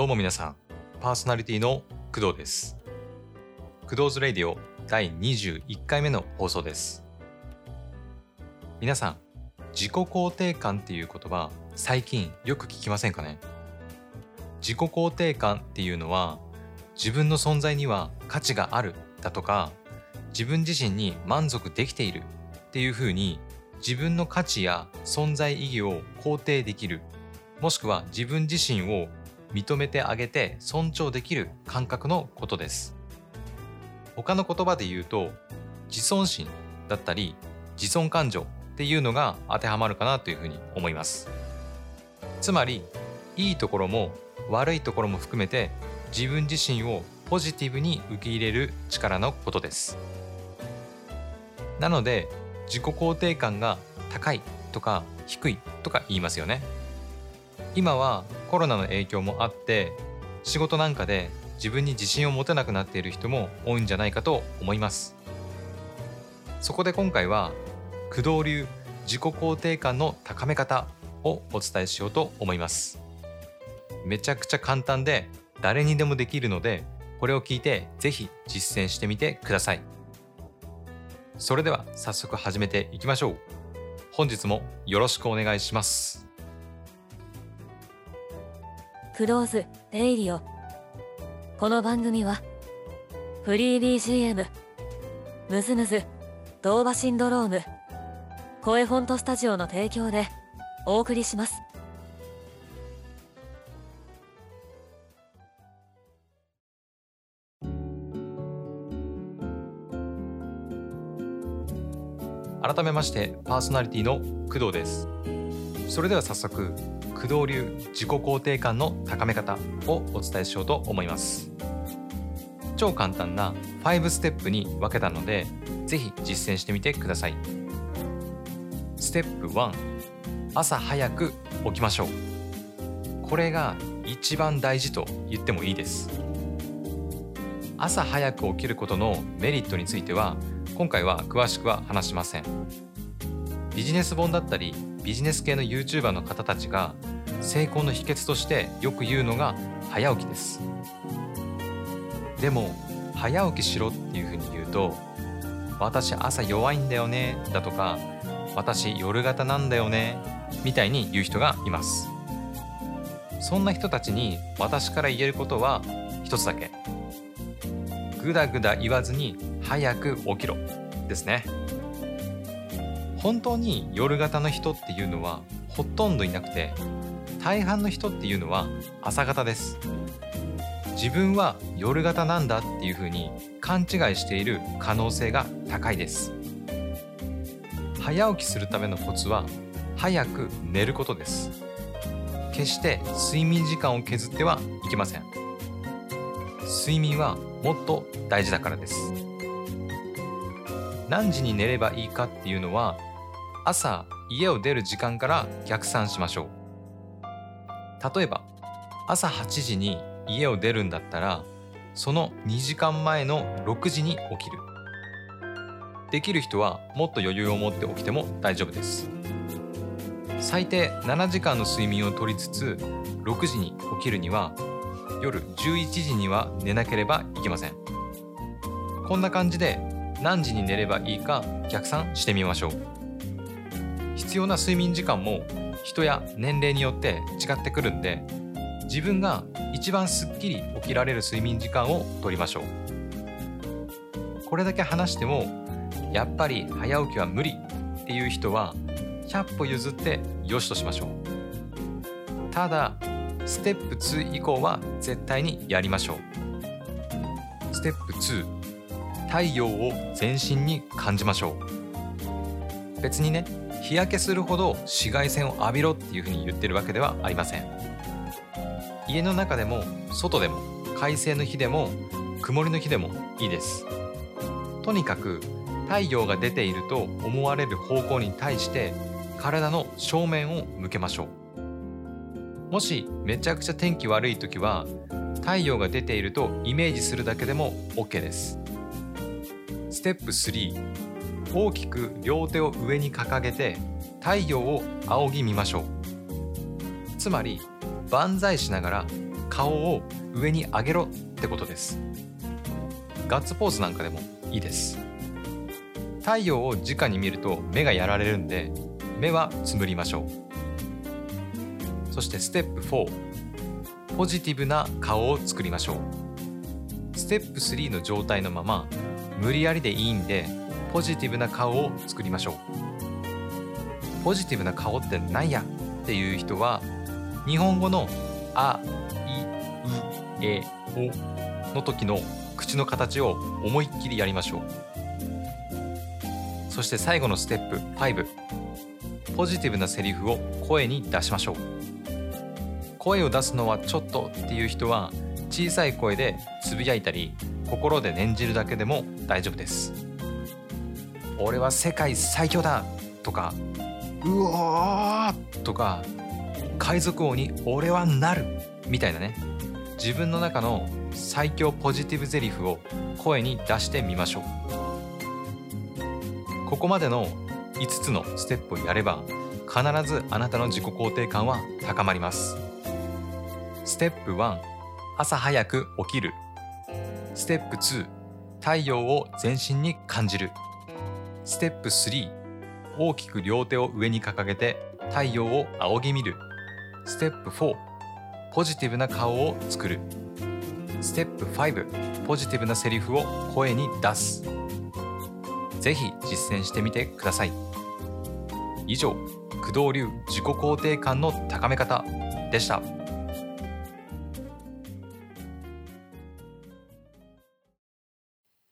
どうも皆さん、パーソナリティの工藤です。工藤ズレディオ第21回目の放送です。皆さん、自己肯定感っていう言葉、最近よく聞きませんかね？自己肯定感っていうのは、自分の存在には価値があるだとか、自分自身に満足できているっていうふうに、自分の価値や存在意義を肯定できる、もしくは自分自身を認めてあげて尊重できる感覚のことです。他の言葉で言うと自尊心だったり自尊感情っていうのが当てはまるかなというふうに思います。つまりいいところも悪いところも含めて自分自身をポジティブに受け入れる力のことです。なので自己肯定感が高いとか低いとか言いますよね。今はコロナの影響もあって仕事なんかで自分に自信を持てなくなっている人も多いんじゃないかと思います。そこで今回は工藤流自己肯定感の高め方をお伝えしようと思います。めちゃくちゃ簡単で誰にでもできるのでこれを聞いてぜひ実践してみてください。それでは早速始めていきましょう。本日もよろしくお願いします。クローズレイディオこの番組はフリー BGM ムズムズドーバシンドローム声フォントスタジオの提供でお送りします。改めましてパーソナリティの工藤です。それでは早速工藤流自己肯定感の高め方をお伝えしようと思います。超簡単な5ステップに分けたのでぜひ実践してみてください。ステップ1朝早く起きましょう。これが一番大事と言ってもいいです。朝早く起きることのメリットについては今回は詳しくは話しません。ビジネス本だったりビジネス系の YouTuber の方たちが成功の秘訣としてよく言うのが早起きです。でも早起きしろっていうふうに言うと私朝弱いんだよねだとか私夜型なんだよねみたいに言う人がいます。そんな人たちに私から言えることは一つだけぐだぐだ言わずに早く起きろですね。本当に夜型の人っていうのはほとんどいなくて大半の人っていうのは朝型です。自分は夜型なんだっていうふうに勘違いしている可能性が高いです。早起きするためのコツは早く寝ることです。決して睡眠時間を削ってはいけません。睡眠はもっと大事だからです。何時に寝ればいいかっていうのは朝家を出る時間から逆算しましょう。例えば朝8時に家を出るんだったらその2時間前の6時に起きる。できる人はもっと余裕を持って起きても大丈夫です。最低7時間の睡眠をとりつつ6時に起きるには夜11時には寝なければいけません。こんな感じで何時に寝ればいいか逆算してみましょう。必要な睡眠時間も人や年齢によって違ってくるんで自分が一番すっきり起きられる睡眠時間を取りましょう。これだけ話してもやっぱり早起きは無理っていう人は100歩譲ってよしとしましょう。ただステップ2以降は絶対にやりましょう。ステップ2太陽を全身に感じましょう。別にね日焼けするほど紫外線を浴びろっていうふうに言ってるわけではありません。家の中でも外でも快晴の日でも曇りの日でもいいです。とにかく太陽が出ていると思われる方向に対して体の正面を向けましょう。もしめちゃくちゃ天気悪い時は太陽が出ているとイメージするだけでも OK です。ステップ3大きく両手を上に掲げて太陽を仰ぎ見ましょう。つまり万歳しながら顔を上に上げろってことです。ガッツポーズなんかでもいいです。太陽を直に見ると目がやられるんで目はつむりましょう。そしてステップ4ポジティブな顔を作りましょう。ステップ3の状態のまま無理やりでいいんでポジティブな顔を作りましょう。ポジティブな顔って何や？っていう人は日本語の「あ」「い」「う」「え」「お」の時の口の形を思いっきりやりましょう。そして最後のステップ5ポジティブなセリフを声に出しましょう。声を出すのはちょっとっていう人は小さい声でつぶやいたり心で念じるだけでも大丈夫です。俺は世界最強だとかうわー。とか海賊王に俺はなるみたいなね。自分の中の最強ポジティブゼリフを声に出してみましょう。ここまでの5つのステップをやれば必ずあなたの自己肯定感は高まります。ステップ1朝早く起きる。ステップ2太陽を全身に感じるステップ3大きく両手を上に掲げて太陽を仰ぎ見る。ステップ4ポジティブな顔を作る。ステップ5ポジティブなセリフを声に出す。ぜひ実践してみてください。以上工藤流自己肯定感の高め方でした。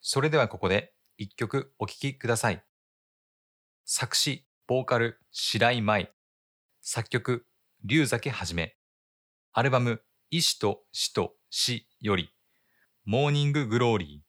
それではここで一曲お聴きください。作詞ボーカル白井舞。作曲龍崎はじめ。アルバム「医師と死と死」より「モーニンググローリ」ー。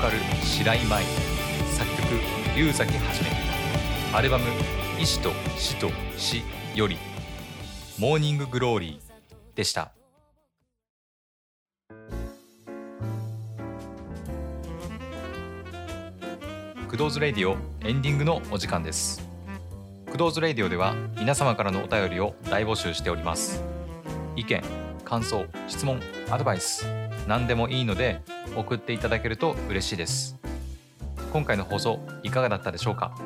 カル白井舞。作曲龍崎はじめ。アルバム「意志と死と死」より「 Morning Glory」でした。クドーズレディオエンディングのお時間です。クドーズレディオでは皆様からのお便りを大募集しております。意見感想質問アドバイス何でもいいので送っていただけると嬉しいです。今回の放送いかがだったでしょうか？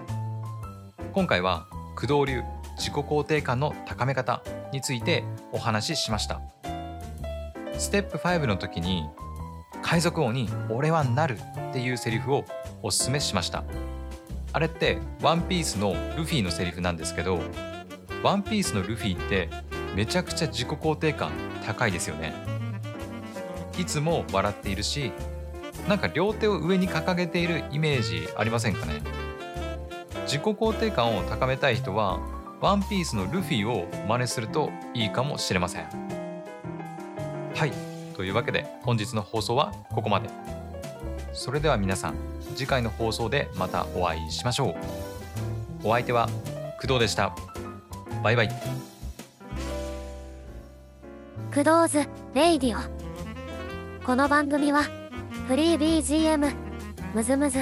今回は工藤流自己肯定感の高め方についてお話ししました。ステップ5の時に海賊王に俺はなるっていうセリフをおすすめしました。あれってワンピースのルフィのセリフなんですけどワンピースのルフィってめちゃくちゃ自己肯定感高いですよね。いつも笑っているしなんか両手を上に掲げているイメージありませんかね。自己肯定感を高めたい人はワンピースのルフィを真似するといいかもしれません。はい。というわけで本日の放送はここまで。それでは皆さん次回の放送でまたお会いしましょう。お相手は工藤でした。バイバイ。クドーズレイディオこの番組はフリー BGM ムズムズ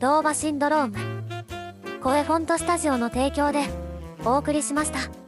ドーバシンドローム声フォントスタジオの提供でお送りしました。